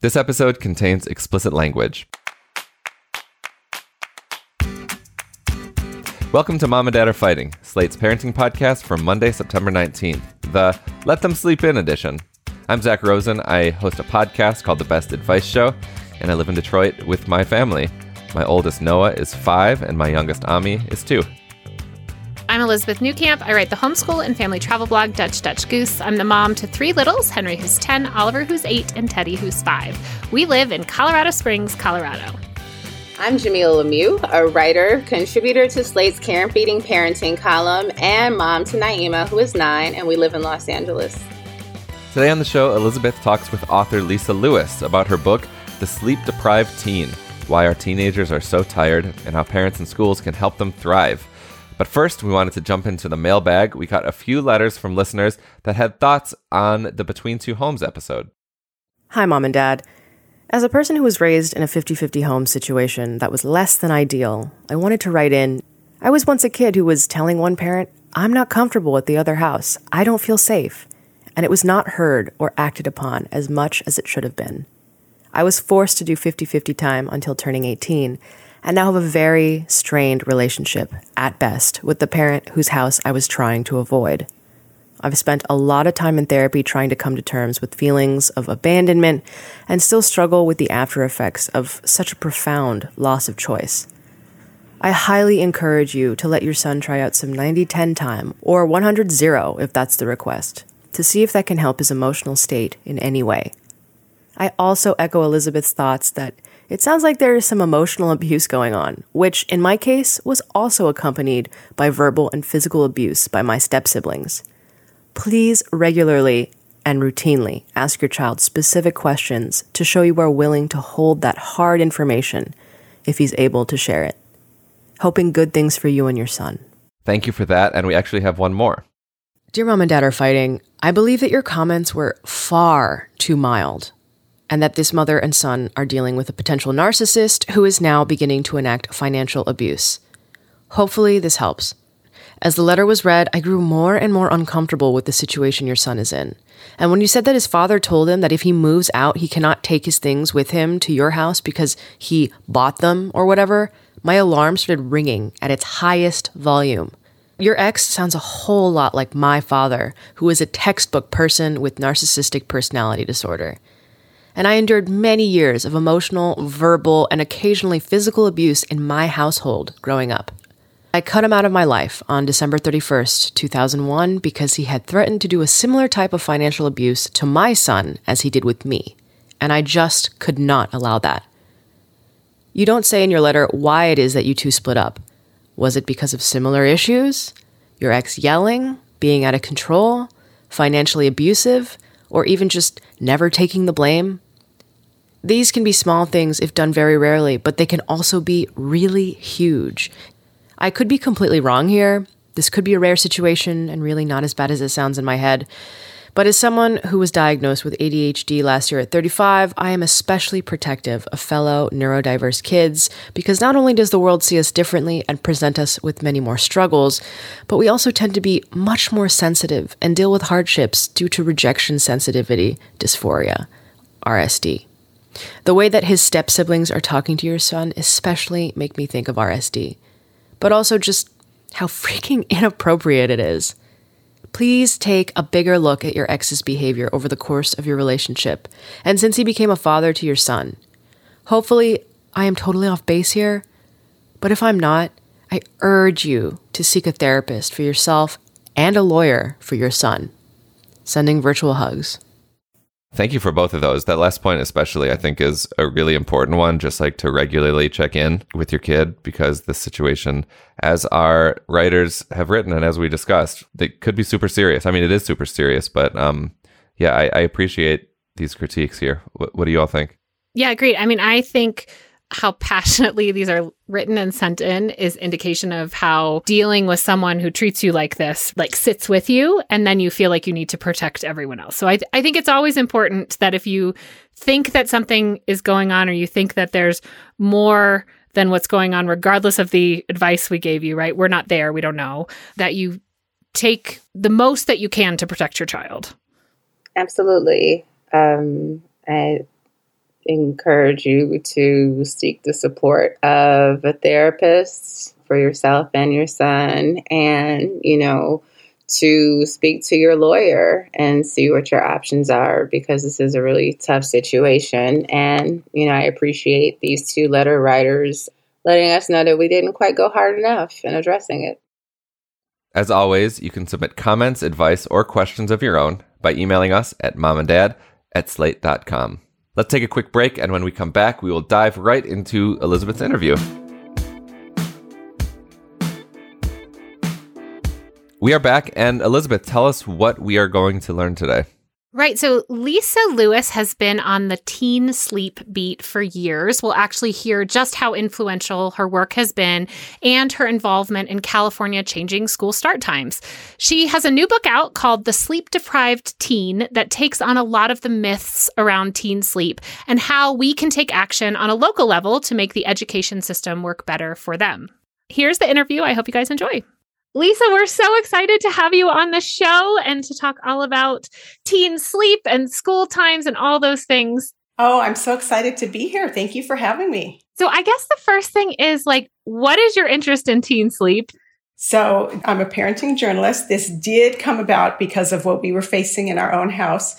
This episode contains explicit language. Welcome to Mom and Dad Are Fighting, Slate's parenting podcast for Monday, September 19th, the Let Them Sleep In edition. I'm Zak Rosen. I host a podcast called The Best Advice Show, and I live in Detroit with my family. My oldest Noah is five, and my youngest Ami is two. I'm Elizabeth Newcamp. I write the homeschool and family travel blog Dutch Dutch Goose. I'm the mom to three littles Henry, who's 10, Oliver, who's 8, and Teddy, who's 5. We live in Colorado Springs, Colorado. I'm Jamilah Lemieux, a writer, contributor to Slate's Care and Feeding Parenting column, and mom to Naima, who is 9, and we live in Los Angeles. Today on the show, Elizabeth talks with author Lisa Lewis about her book, The Sleep Deprived Teen Why Our Teenagers Are So Tired and How Parents and Schools Can Help Them Thrive. But first, we wanted to jump into the mailbag. We got a few letters from listeners that had thoughts on the Between Two Homes episode. Hi, Mom and Dad. As a person who was raised in a 50 50 home situation that was less than ideal, I wanted to write in I was once a kid who was telling one parent, I'm not comfortable at the other house. I don't feel safe. And it was not heard or acted upon as much as it should have been. I was forced to do 50 50 time until turning 18 and now have a very strained relationship, at best, with the parent whose house I was trying to avoid. I've spent a lot of time in therapy trying to come to terms with feelings of abandonment and still struggle with the after effects of such a profound loss of choice. I highly encourage you to let your son try out some 90 10 time or 100 0 if that's the request to see if that can help his emotional state in any way. I also echo Elizabeth's thoughts that it sounds like there is some emotional abuse going on, which in my case was also accompanied by verbal and physical abuse by my step siblings. Please regularly and routinely ask your child specific questions to show you are willing to hold that hard information if he's able to share it. Hoping good things for you and your son. Thank you for that. And we actually have one more. Dear Mom and Dad are fighting. I believe that your comments were far too mild and that this mother and son are dealing with a potential narcissist who is now beginning to enact financial abuse. Hopefully, this helps. As the letter was read, I grew more and more uncomfortable with the situation your son is in. And when you said that his father told him that if he moves out, he cannot take his things with him to your house because he bought them or whatever, my alarm started ringing at its highest volume. Your ex sounds a whole lot like my father, who is a textbook person with narcissistic personality disorder and I endured many years of emotional, verbal, and occasionally physical abuse in my household growing up. I cut him out of my life on December 31st, 2001, because he had threatened to do a similar type of financial abuse to my son as he did with me, and I just could not allow that. You don't say in your letter why it is that you two split up. Was it because of similar issues? Your ex yelling, being out of control, financially abusive, or even just never taking the blame? These can be small things if done very rarely, but they can also be really huge. I could be completely wrong here. This could be a rare situation and really not as bad as it sounds in my head. But as someone who was diagnosed with ADHD last year at 35, I am especially protective of fellow neurodiverse kids because not only does the world see us differently and present us with many more struggles, but we also tend to be much more sensitive and deal with hardships due to rejection sensitivity dysphoria, RSD. The way that his step siblings are talking to your son especially make me think of RSD, but also just how freaking inappropriate it is. Please take a bigger look at your ex's behavior over the course of your relationship, and since he became a father to your son. Hopefully, I am totally off base here, but if I'm not, I urge you to seek a therapist for yourself and a lawyer for your son. Sending virtual hugs. Thank you for both of those. That last point, especially, I think is a really important one, just like to regularly check in with your kid because the situation, as our writers have written and as we discussed, it could be super serious. I mean, it is super serious, but um, yeah, I, I appreciate these critiques here. What, what do you all think? Yeah, great. I mean, I think how passionately these are written and sent in is indication of how dealing with someone who treats you like this like sits with you and then you feel like you need to protect everyone else. So I th- I think it's always important that if you think that something is going on or you think that there's more than what's going on regardless of the advice we gave you, right? We're not there, we don't know, that you take the most that you can to protect your child. Absolutely. Um I encourage you to seek the support of a therapist for yourself and your son and, you know, to speak to your lawyer and see what your options are because this is a really tough situation. And, you know, I appreciate these two letter writers letting us know that we didn't quite go hard enough in addressing it. As always, you can submit comments, advice, or questions of your own by emailing us at momanddad at slate.com. Let's take a quick break, and when we come back, we will dive right into Elizabeth's interview. We are back, and Elizabeth, tell us what we are going to learn today. Right. So Lisa Lewis has been on the teen sleep beat for years. We'll actually hear just how influential her work has been and her involvement in California changing school start times. She has a new book out called The Sleep Deprived Teen that takes on a lot of the myths around teen sleep and how we can take action on a local level to make the education system work better for them. Here's the interview. I hope you guys enjoy. Lisa, we're so excited to have you on the show and to talk all about teen sleep and school times and all those things. Oh, I'm so excited to be here. Thank you for having me. So, I guess the first thing is like, what is your interest in teen sleep? So, I'm a parenting journalist. This did come about because of what we were facing in our own house.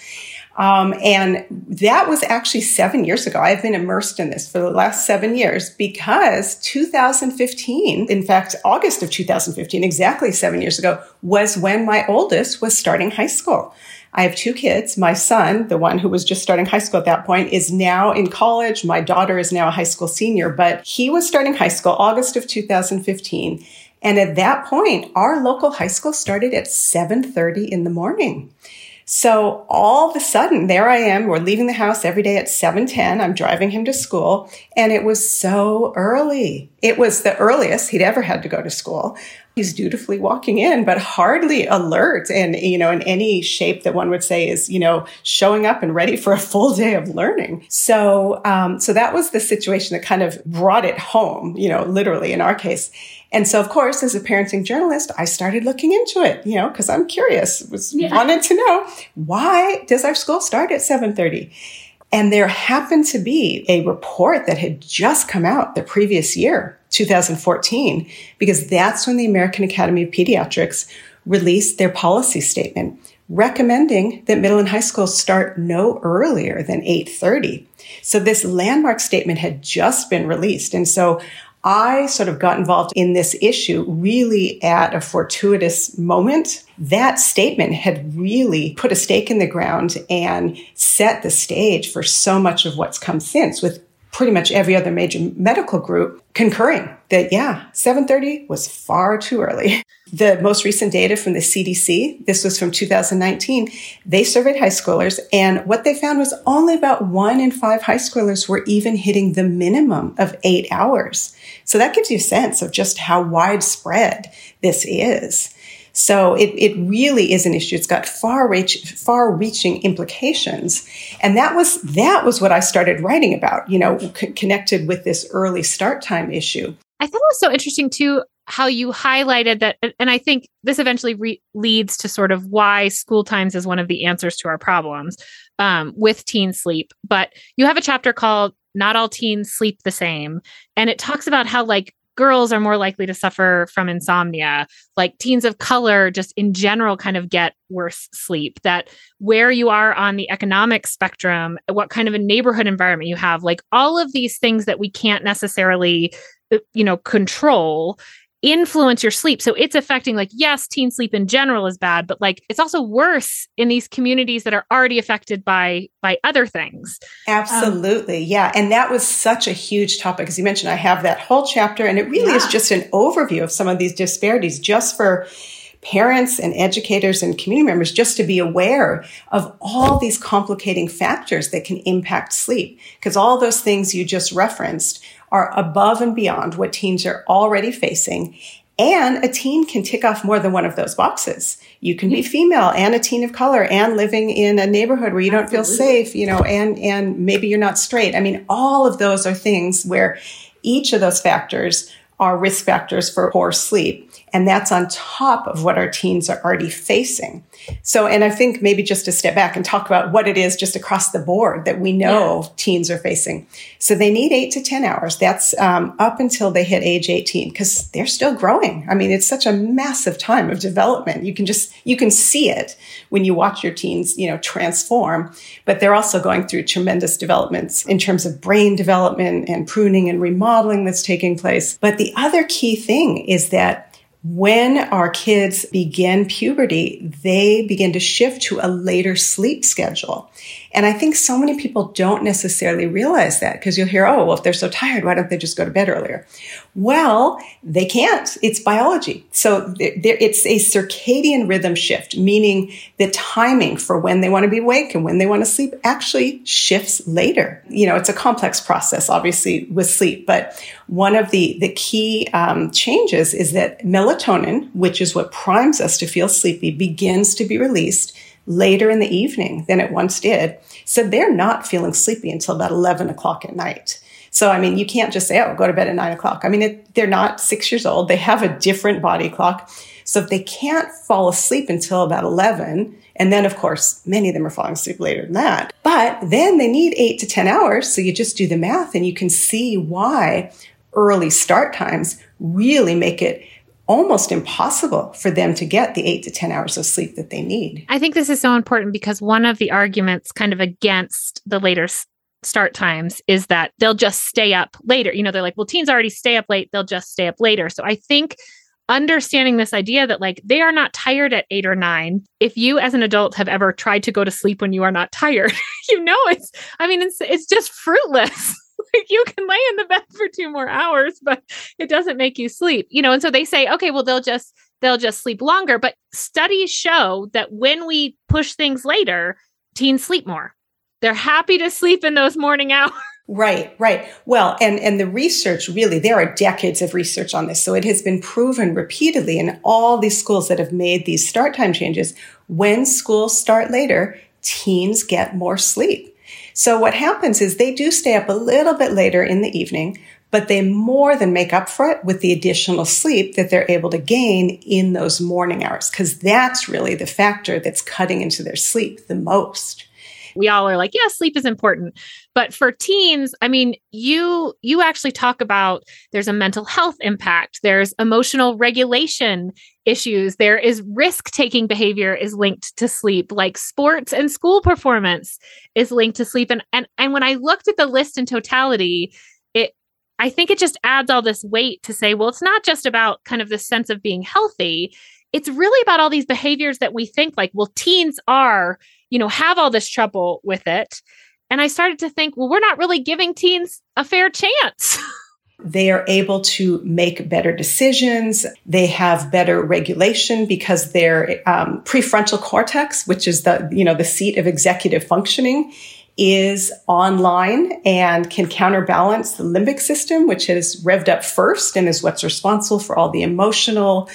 Um, and that was actually seven years ago. I've been immersed in this for the last seven years because 2015, in fact, August of 2015, exactly seven years ago, was when my oldest was starting high school. I have two kids. My son, the one who was just starting high school at that point, is now in college. My daughter is now a high school senior, but he was starting high school August of 2015. And at that point, our local high school started at 7:30 in the morning. So all of a sudden, there I am. We're leaving the house every day at 7:10. I'm driving him to school, and it was so early. It was the earliest he'd ever had to go to school. He's dutifully walking in, but hardly alert and, you know, in any shape that one would say is, you know, showing up and ready for a full day of learning. So, um, so that was the situation that kind of brought it home, you know, literally in our case. And so, of course, as a parenting journalist, I started looking into it, you know, because I'm curious, was yeah. wanted to know why does our school start at 7:30? And there happened to be a report that had just come out the previous year, 2014, because that's when the American Academy of Pediatrics released their policy statement recommending that middle and high schools start no earlier than 8:30. So this landmark statement had just been released. And so I sort of got involved in this issue really at a fortuitous moment. That statement had really put a stake in the ground and set the stage for so much of what's come since with pretty much every other major medical group concurring that yeah 7:30 was far too early. The most recent data from the CDC, this was from 2019, they surveyed high schoolers and what they found was only about 1 in 5 high schoolers were even hitting the minimum of 8 hours. So that gives you a sense of just how widespread this is. So it, it really is an issue. It's got far reach, far reaching implications. And that was, that was what I started writing about, you know, c- connected with this early start time issue. I thought it was so interesting too how you highlighted that and i think this eventually re- leads to sort of why school times is one of the answers to our problems um, with teen sleep. But you have a chapter called not all teens sleep the same and it talks about how like girls are more likely to suffer from insomnia. Like teens of color, just in general, kind of get worse sleep. That where you are on the economic spectrum, what kind of a neighborhood environment you have, like all of these things that we can't necessarily, uh, you know, control influence your sleep. So it's affecting like yes, teen sleep in general is bad, but like it's also worse in these communities that are already affected by by other things. Absolutely. Um, yeah, and that was such a huge topic as you mentioned I have that whole chapter and it really yeah. is just an overview of some of these disparities just for parents and educators and community members just to be aware of all these complicating factors that can impact sleep because all those things you just referenced are above and beyond what teens are already facing. And a teen can tick off more than one of those boxes. You can be hmm. female and a teen of color and living in a neighborhood where you don't feel safe, you know, and, and maybe you're not straight. I mean, all of those are things where each of those factors are risk factors for poor sleep. And that's on top of what our teens are already facing. So, and I think maybe just to step back and talk about what it is just across the board that we know yeah. teens are facing. So they need eight to 10 hours. That's um, up until they hit age 18 because they're still growing. I mean, it's such a massive time of development. You can just, you can see it when you watch your teens, you know, transform, but they're also going through tremendous developments in terms of brain development and pruning and remodeling that's taking place. But the other key thing is that when our kids begin puberty, they begin to shift to a later sleep schedule. And I think so many people don't necessarily realize that because you'll hear, oh, well, if they're so tired, why don't they just go to bed earlier? Well, they can't. It's biology. So it's a circadian rhythm shift, meaning the timing for when they want to be awake and when they want to sleep actually shifts later. You know, it's a complex process, obviously, with sleep. But one of the, the key um, changes is that melatonin, which is what primes us to feel sleepy, begins to be released later in the evening than it once did. So they're not feeling sleepy until about 11 o'clock at night. So, I mean, you can't just say, oh, go to bed at nine o'clock. I mean, it, they're not six years old. They have a different body clock. So if they can't fall asleep until about 11, and then of course, many of them are falling asleep later than that, but then they need eight to 10 hours. So you just do the math and you can see why early start times really make it almost impossible for them to get the eight to 10 hours of sleep that they need. I think this is so important because one of the arguments kind of against the later start times is that they'll just stay up later. You know, they're like, well, teens already stay up late, they'll just stay up later. So I think understanding this idea that like they are not tired at eight or nine. If you as an adult have ever tried to go to sleep when you are not tired, you know it's I mean it's it's just fruitless. like you can lay in the bed for two more hours, but it doesn't make you sleep. You know, and so they say, okay, well, they'll just they'll just sleep longer. But studies show that when we push things later, teens sleep more. They're happy to sleep in those morning hours. Right, right. Well, and, and the research really, there are decades of research on this. So it has been proven repeatedly in all these schools that have made these start time changes. When schools start later, teens get more sleep. So what happens is they do stay up a little bit later in the evening, but they more than make up for it with the additional sleep that they're able to gain in those morning hours, because that's really the factor that's cutting into their sleep the most. We all are like yeah sleep is important but for teens i mean you you actually talk about there's a mental health impact there's emotional regulation issues there is risk taking behavior is linked to sleep like sports and school performance is linked to sleep. And and and when i looked at the list in totality it i think it just adds all this weight to say well it's not just about kind of the sense of being healthy. It's really about all these behaviors that we think like well teens are you know have all this trouble with it and i started to think well we're not really giving teens a fair chance They are able to make better decisions. They have better regulation because their um, prefrontal cortex, which is the you know the seat of executive functioning, is online and can counterbalance the limbic system, which is revved up first and is what's responsible for all the emotional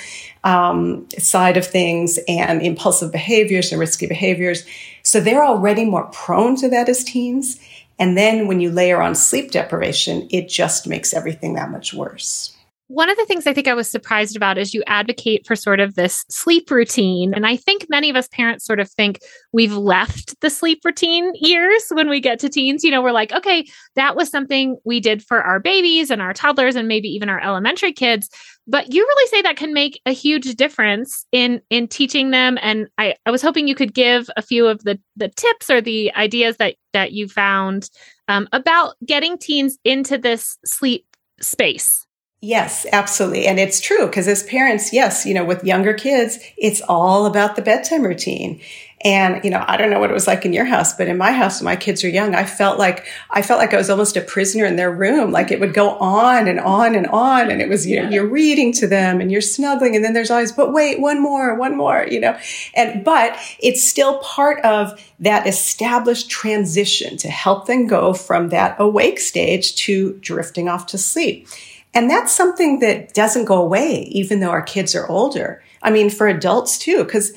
um, side of things and impulsive behaviors and risky behaviors. So they're already more prone to that as teens. And then when you layer on sleep deprivation, it just makes everything that much worse. One of the things I think I was surprised about is you advocate for sort of this sleep routine. And I think many of us parents sort of think we've left the sleep routine years when we get to teens. You know, we're like, okay, that was something we did for our babies and our toddlers and maybe even our elementary kids. But you really say that can make a huge difference in in teaching them. And I, I was hoping you could give a few of the the tips or the ideas that that you found um, about getting teens into this sleep space. Yes, absolutely. And it's true because as parents, yes, you know, with younger kids, it's all about the bedtime routine. And, you know, I don't know what it was like in your house, but in my house, when my kids are young, I felt like, I felt like I was almost a prisoner in their room. Like it would go on and on and on. And it was, you know, you're reading to them and you're snuggling. And then there's always, but wait, one more, one more, you know, and, but it's still part of that established transition to help them go from that awake stage to drifting off to sleep. And that's something that doesn't go away, even though our kids are older. I mean, for adults too, because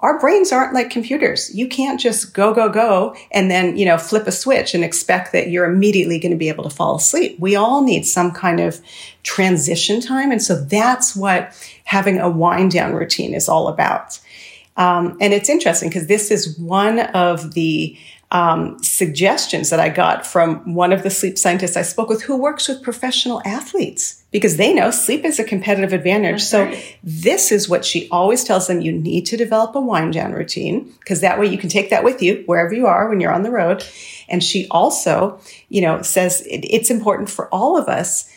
our brains aren't like computers. You can't just go, go, go, and then, you know, flip a switch and expect that you're immediately going to be able to fall asleep. We all need some kind of transition time. And so that's what having a wind down routine is all about. Um, and it's interesting because this is one of the um, suggestions that I got from one of the sleep scientists I spoke with who works with professional athletes because they know sleep is a competitive advantage. That's so right. this is what she always tells them. You need to develop a wind down routine because that way you can take that with you wherever you are when you're on the road. And she also, you know, says it, it's important for all of us.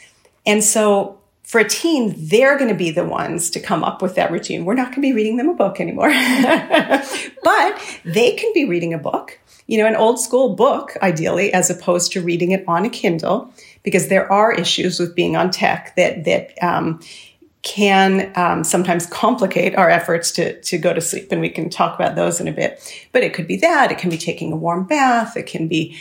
And so for a teen, they're going to be the ones to come up with that routine. We're not going to be reading them a book anymore, but they can be reading a book you know, an old school book, ideally, as opposed to reading it on a Kindle, because there are issues with being on tech that, that, um, can um, sometimes complicate our efforts to, to go to sleep. And we can talk about those in a bit. But it could be that. It can be taking a warm bath. It can be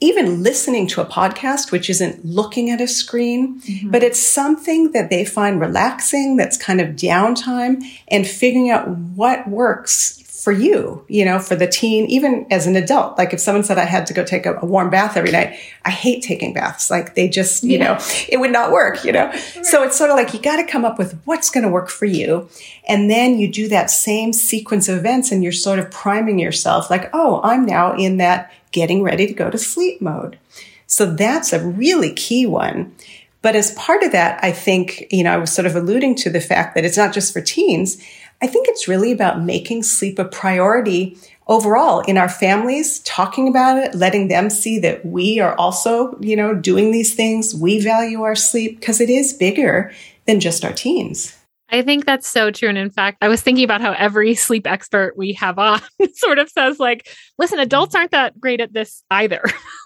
even listening to a podcast, which isn't looking at a screen, mm-hmm. but it's something that they find relaxing, that's kind of downtime, and figuring out what works for you, you know, for the teen, even as an adult. Like if someone said I had to go take a, a warm bath every night, I hate taking baths. Like they just, you yeah. know, it would not work, you know? Right. So it's sort of like you got to come up with what's going to work for you. And then you do that same sequence of events and you're sort of priming yourself like, oh, I'm now in that getting ready to go to sleep mode. So that's a really key one. But as part of that, I think, you know, I was sort of alluding to the fact that it's not just for teens. I think it's really about making sleep a priority overall in our families, talking about it, letting them see that we are also, you know, doing these things. We value our sleep because it is bigger than just our teens. I think that's so true. And in fact, I was thinking about how every sleep expert we have on sort of says, like, listen, adults aren't that great at this either.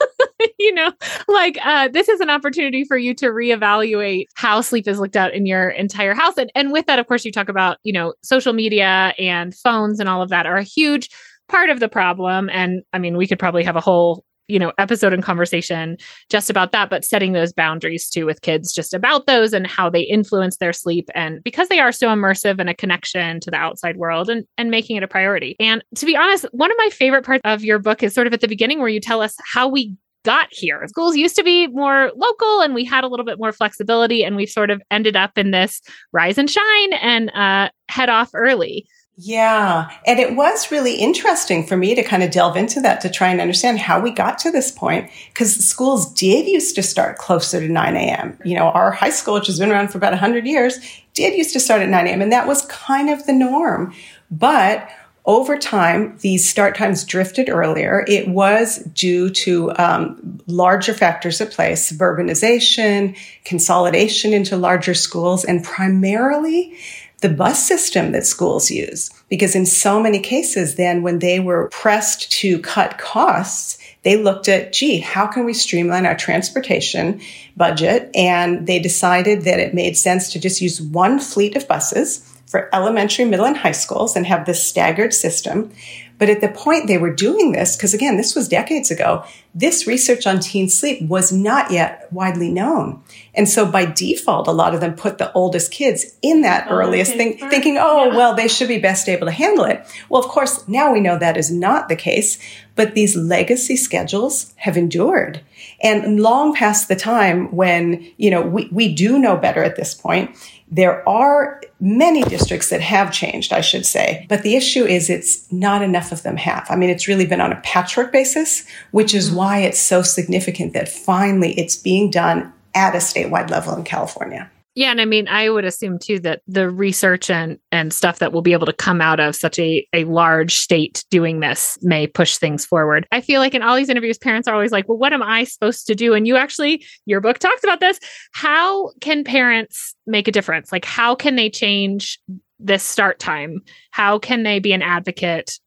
you know, like uh, this is an opportunity for you to reevaluate how sleep is looked at in your entire house. And, and with that, of course, you talk about, you know, social media and phones and all of that are a huge part of the problem. And I mean, we could probably have a whole you know episode and conversation just about that but setting those boundaries too with kids just about those and how they influence their sleep and because they are so immersive and a connection to the outside world and and making it a priority and to be honest one of my favorite parts of your book is sort of at the beginning where you tell us how we got here. Schools used to be more local and we had a little bit more flexibility and we've sort of ended up in this rise and shine and uh, head off early. Yeah. And it was really interesting for me to kind of delve into that to try and understand how we got to this point. Cause schools did used to start closer to 9 a.m. You know, our high school, which has been around for about 100 years, did used to start at 9 a.m. And that was kind of the norm. But over time, these start times drifted earlier. It was due to um, larger factors at play, suburbanization, consolidation into larger schools, and primarily the bus system that schools use. Because in so many cases, then when they were pressed to cut costs, they looked at, gee, how can we streamline our transportation budget? And they decided that it made sense to just use one fleet of buses for elementary, middle, and high schools and have this staggered system. But at the point they were doing this, because again, this was decades ago, this research on teen sleep was not yet widely known. And so by default, a lot of them put the oldest kids in that oh, earliest thing, thinking, oh, yeah. well, they should be best able to handle it. Well, of course, now we know that is not the case, but these legacy schedules have endured and long past the time when, you know, we, we do know better at this point. There are many districts that have changed, I should say, but the issue is it's not enough of them have. I mean, it's really been on a patchwork basis, which is mm-hmm. why it's so significant that finally it's being done at a statewide level in California. Yeah, and I mean, I would assume too that the research and and stuff that will be able to come out of such a a large state doing this may push things forward. I feel like in all these interviews, parents are always like, "Well, what am I supposed to do?" And you actually, your book talks about this. How can parents make a difference? Like, how can they change this start time? How can they be an advocate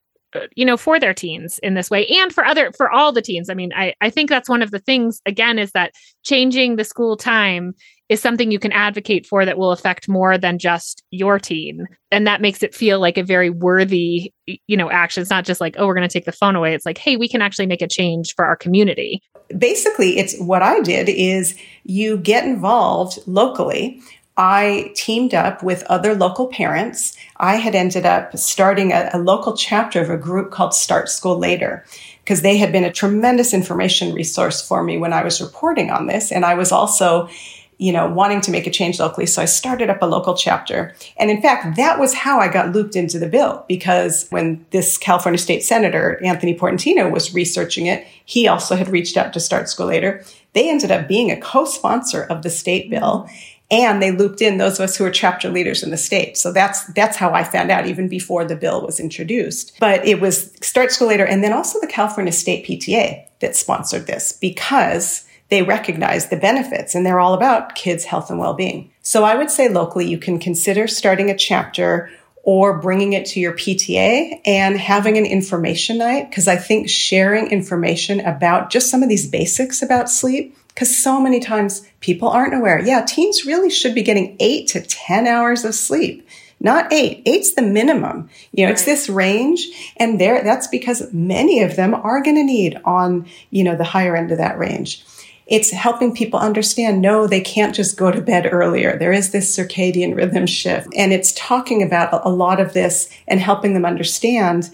you know for their teens in this way and for other for all the teens. I mean i i think that's one of the things again is that changing the school time is something you can advocate for that will affect more than just your teen. And that makes it feel like a very worthy you know action. It's not just like oh we're going to take the phone away. It's like hey we can actually make a change for our community. Basically it's what i did is you get involved locally. I teamed up with other local parents. I had ended up starting a, a local chapter of a group called Start School Later because they had been a tremendous information resource for me when I was reporting on this. And I was also you know, wanting to make a change locally. So I started up a local chapter. And in fact, that was how I got looped into the bill because when this California state senator, Anthony Portantino, was researching it, he also had reached out to Start School Later. They ended up being a co-sponsor of the state bill and they looped in those of us who are chapter leaders in the state. So that's that's how I found out even before the bill was introduced. But it was Start School Later and then also the California State PTA that sponsored this because they recognize the benefits and they're all about kids' health and well-being. So I would say locally, you can consider starting a chapter or bringing it to your PTA and having an information night. Cause I think sharing information about just some of these basics about sleep, because so many times people aren't aware. Yeah, teens really should be getting eight to 10 hours of sleep not eight. Eight's the minimum. You know, right. it's this range. And there, that's because many of them are going to need on, you know, the higher end of that range. It's helping people understand no, they can't just go to bed earlier. There is this circadian rhythm shift. And it's talking about a lot of this and helping them understand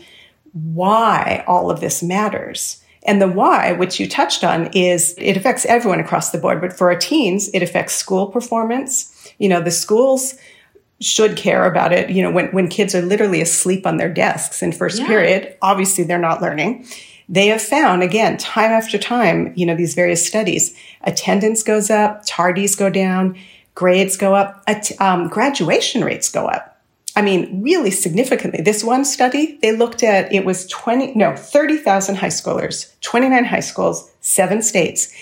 why all of this matters. And the why, which you touched on, is it affects everyone across the board. But for our teens, it affects school performance. You know, the schools should care about it. You know, when, when kids are literally asleep on their desks in first yeah. period, obviously they're not learning they have found again time after time you know these various studies attendance goes up tardies go down grades go up um, graduation rates go up i mean really significantly. This one study they looked at it was 20 no 30000 high schoolers 29 high schools seven states.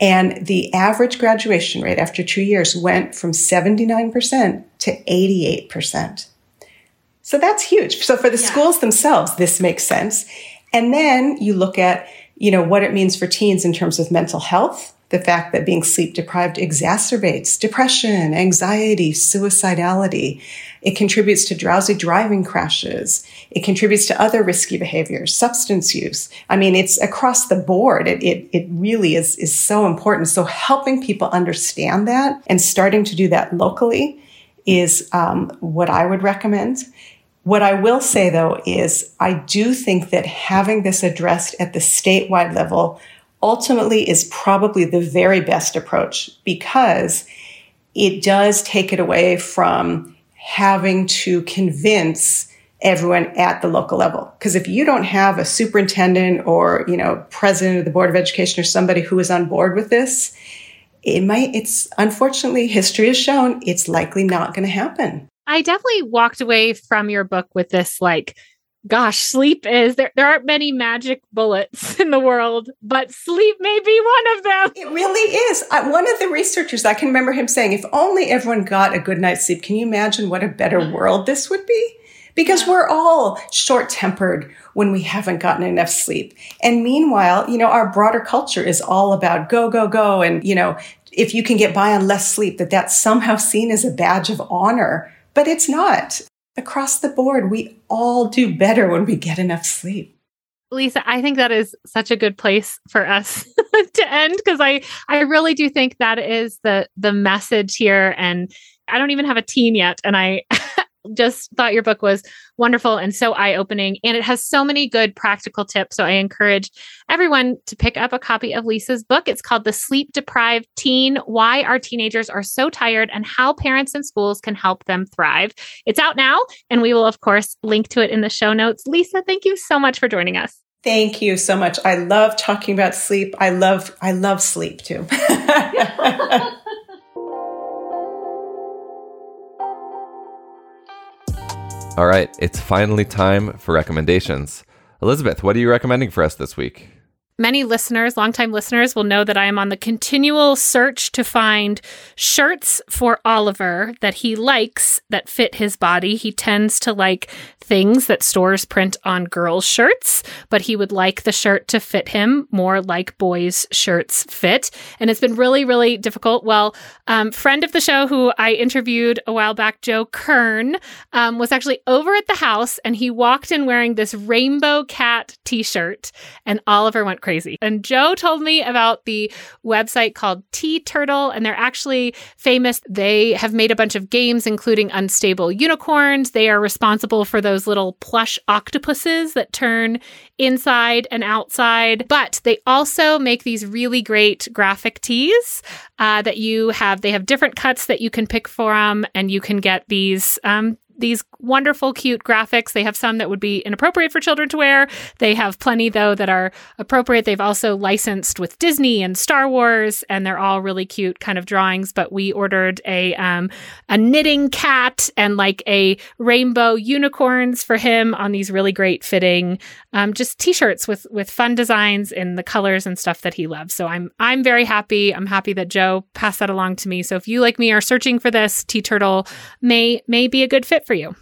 And the average graduation rate after two years went from 79% to 88% so that's huge. So for the yeah. schools themselves this makes sense. And then you look at, you know, what it means for teens in terms of mental health, the fact that being sleep deprived exacerbates depression, anxiety, suicidality. It contributes to drowsy driving crashes. It contributes to other risky behaviors, substance use. I mean, it's across the board. It, it, it really is, is so important. So helping people understand that and starting to do that locally is um, what I would recommend. What I will say though is I do think that having this addressed at the statewide level ultimately is probably the very best approach because it does take it away from having to convince everyone at the local level. Because if you don't have a superintendent or, you know, president of the board of education or somebody who is on board with this, it might, it's unfortunately history has shown it's likely not going to happen. I definitely walked away from your book with this like, gosh, sleep is there. There aren't many magic bullets in the world, but sleep may be one of them. It really is. I, one of the researchers, I can remember him saying, if only everyone got a good night's sleep, can you imagine what a better mm-hmm. world this would be? Because we're all short tempered when we haven't gotten enough sleep. And meanwhile, you know, our broader culture is all about go, go, go. And, you know, if you can get by on less sleep, that that's somehow seen as a badge of honor but it's not. Across the board, we all do better when we get enough sleep. Lisa, I think that is such a good place for us to end because I I really do think that is the the message here and I don't even have a teen yet and I just thought your book was wonderful and so eye opening. And it has so many good practical tips. So I encourage everyone to pick up a copy of Lisa's book. It's called The Sleep Deprived Teen Why Our Teenagers Are So Tired and How Parents and Schools Can Help Them Thrive. It's out now, and we will, of course, link to it in the show notes. Lisa, thank you so much for joining us. Thank you so much. I love talking about sleep. I love I love sleep too. All right, it's finally time for recommendations. Elizabeth, what are you recommending for us this week? Many listeners, longtime listeners, will know that I am on the continual search to find shirts for Oliver that he likes that fit his body. He tends to like things that stores print on girls' shirts, but he would like the shirt to fit him more like boys' shirts fit. And it's been really, really difficult. Well, um, friend of the show who I interviewed a while back, Joe Kern, um, was actually over at the house and he walked in wearing this rainbow cat t shirt. And Oliver went crazy. And Joe told me about the website called TeaTurtle, and they're actually famous. They have made a bunch of games, including Unstable Unicorns. They are responsible for those little plush octopuses that turn inside and outside. But they also make these really great graphic tees uh, that you have. They have different cuts that you can pick from, and you can get these um, these wonderful, cute graphics. They have some that would be inappropriate for children to wear. They have plenty, though, that are appropriate. They've also licensed with Disney and Star Wars, and they're all really cute kind of drawings. But we ordered a um, a knitting cat and like a rainbow unicorns for him on these really great fitting um, just t-shirts with with fun designs in the colors and stuff that he loves. So I'm I'm very happy. I'm happy that Joe passed that along to me. So if you like me are searching for this, TeaTurtle may may be a good fit for you.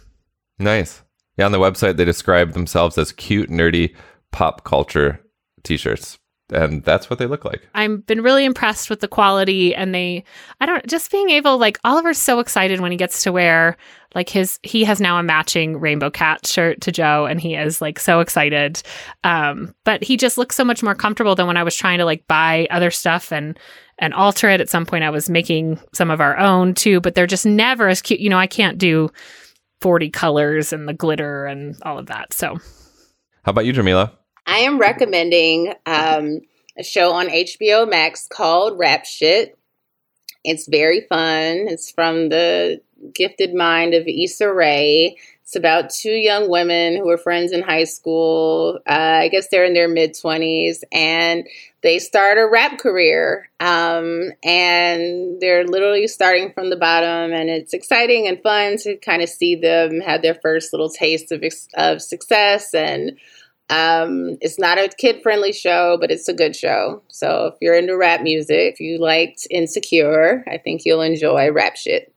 Nice. Yeah, on the website they describe themselves as cute, nerdy pop culture t-shirts. And that's what they look like. I've been really impressed with the quality and they I don't just being able like Oliver's so excited when he gets to wear like his he has now a matching rainbow cat shirt to Joe and he is like so excited. Um but he just looks so much more comfortable than when I was trying to like buy other stuff and and alter it. At some point I was making some of our own too, but they're just never as cute. You know, I can't do 40 colors and the glitter and all of that. So, how about you, Jamilah? I am recommending um, a show on HBO Max called Rap Shit. It's very fun. It's from the gifted mind of Issa Rae. It's about two young women who were friends in high school. Uh, I guess they're in their mid 20s, and they start a rap career. Um, and they're literally starting from the bottom, and it's exciting and fun to kind of see them have their first little taste of, of success. And um, it's not a kid friendly show, but it's a good show. So if you're into rap music, if you liked Insecure, I think you'll enjoy Rap Shit.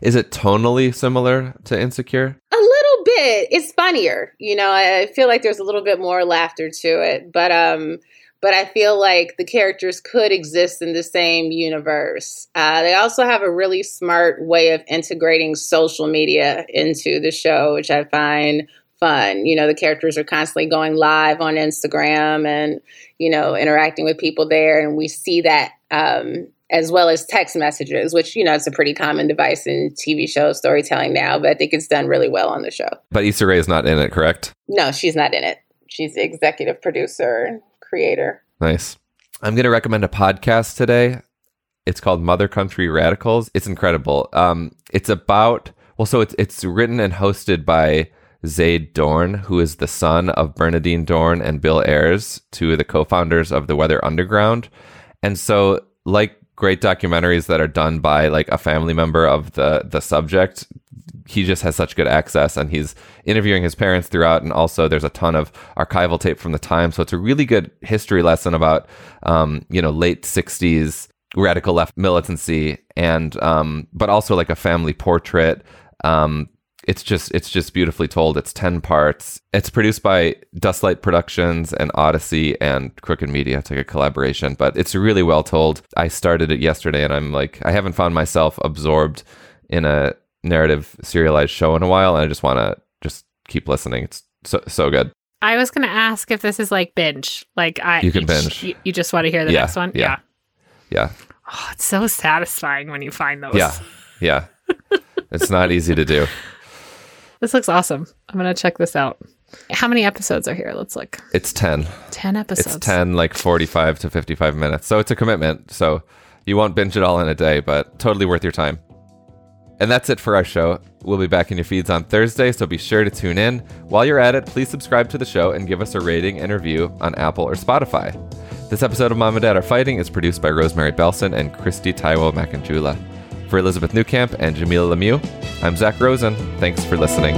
Is it tonally similar to Insecure? A little bit. It's funnier. You know, I feel like there's a little bit more laughter to it, but um but I feel like the characters could exist in the same universe. Uh, they also have a really smart way of integrating social media into the show, which I find fun. You know, the characters are constantly going live on Instagram and, you know, interacting with people there. And we see that um, as well as text messages, which, you know, it's a pretty common device in TV show storytelling now, but I think it's done really well on the show. But Issa Rae is not in it, correct? No, she's not in it. She's the executive producer, creator. Nice. I'm going to recommend a podcast today. It's called Mother Country Radicals. It's incredible. Um, it's about, well, so it's, it's written and hosted by Zayd Dohrn, who is the son of Bernardine Dohrn and Bill Ayers, two of the co founders of the Weather Underground. And so, like great documentaries that are done by like a family member of the the subject. He just has such good access and he's interviewing his parents throughout and also there's a ton of archival tape from the time. So it's a really good history lesson about um, you know late 60s radical left militancy and um, but also like a family portrait. Um, it's just it's just beautifully told. It's ten parts. It's produced by Dustlight Productions and Odyssey and Crooked Media. It's like a collaboration, but it's really well told. I started it yesterday, and I'm like, I haven't found myself absorbed in a narrative serialized show in a while, and I just want to just keep listening. It's so so good. I was going to ask if this is like binge. Like I, you can binge. You, you, just want to hear the yeah, next one. Yeah. Yeah. yeah. Oh, it's so satisfying when you find those. Yeah. Yeah. it's not easy to do. This looks awesome. I'm going to check this out. How many episodes are here? Let's look. It's 10. 10 episodes. It's 10, like 45 to 55 minutes. So it's a commitment. So you won't binge it all in a day, but totally worth your time. And that's it for our show. We'll be back in your feeds on Thursday, so be sure to tune in. While you're at it, please subscribe to the show and give us a rating and review on Apple or Spotify. This episode of Mom and Dad Are Fighting is produced by Rosemary Belson and Kristie Taiwo-Makanjuola. For Elizabeth Newcamp and Jamilah Lemieux, I'm Zak Rosen. Thanks for listening.